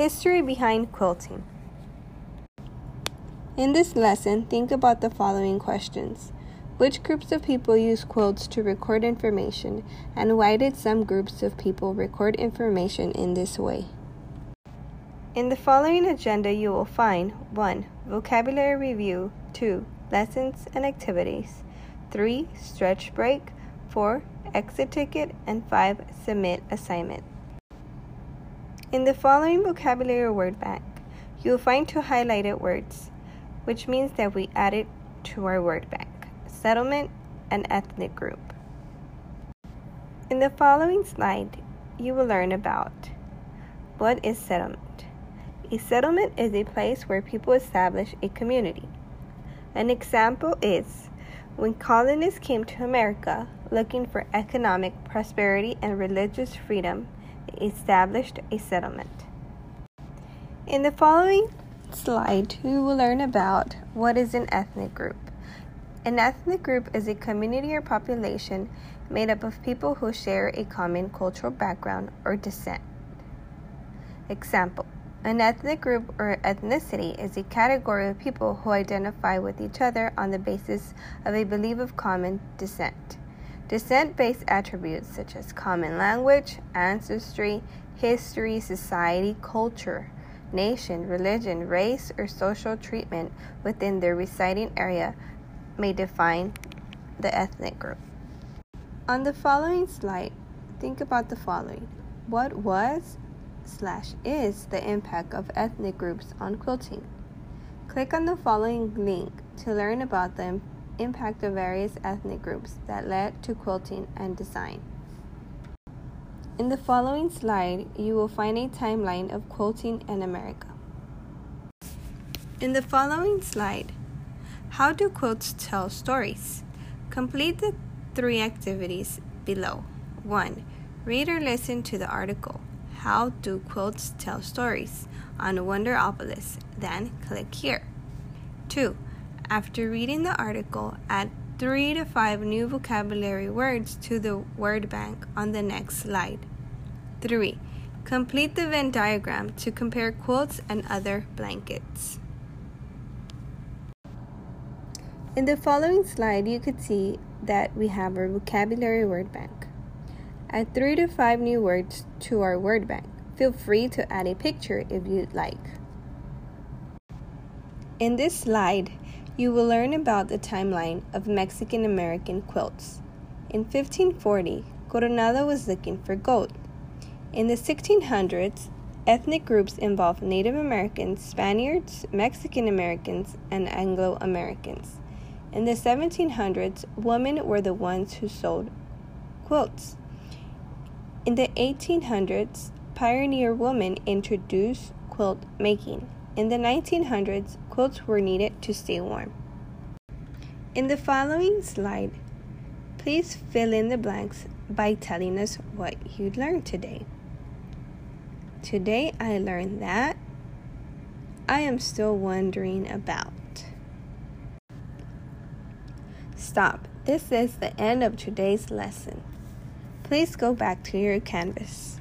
History behind quilting. In this lesson, think about the following questions. Which groups of people use quilts to record information, and why did some groups of people record information in this way? In the following agenda, you will find 1. Vocabulary review, 2. Lessons and activities, 3. Stretch break, 4. Exit ticket, and 5. Submit assignment. In the following vocabulary word bank, you will find two highlighted words, which means that we added to our word bank settlement, and ethnic group. In the following slide, you will learn about what is settlement. A settlement is a place where people establish a community. An example is when colonists came to America looking for economic prosperity and religious freedom, established a settlement. In the following slide, we will learn about what is an ethnic group. An ethnic group is a community or population made up of people who share a common cultural background or descent. Example An ethnic group or ethnicity is a category of people who identify with each other on the basis of a belief of common descent. Descent based attributes such as common language, ancestry, history, society, culture, nation, religion, race, or social treatment within their residing area may define the ethnic group. On the following slide, think about the following. What was slash is the impact of ethnic groups on quilting? Click on the following link to learn about the impact of various ethnic groups that led to quilting and design. In the following slide, you will find a timeline of quilting in America. In the following slide, how do quilts tell stories? Complete the three activities below. 1. Read or listen to the article. How do quilts tell stories? on Wonderopolis. Then click here. 2. After reading the article, add 3 to 5 new vocabulary words to the word bank on the next slide. 3. Complete the Venn diagram to compare quilts and other blankets. In the following slide, you could see that we have our vocabulary word bank. Add three to five new words to our word bank. Feel free to add a picture if you'd like. In this slide, you will learn about the timeline of Mexican American quilts. In 1540, Coronado was looking for gold. In the 1600s, ethnic groups involved Native Americans, Spaniards, Mexican Americans, and Anglo Americans. In the 1700s, women were the ones who sold quilts. In the 1800s, pioneer women introduced quilt making. In the 1900s, quilts were needed to stay warm. In the following slide, please fill in the blanks by telling us what you learned today. Today I learned that I am still wondering about. Stop. This is the end of today's lesson. Please go back to your canvas.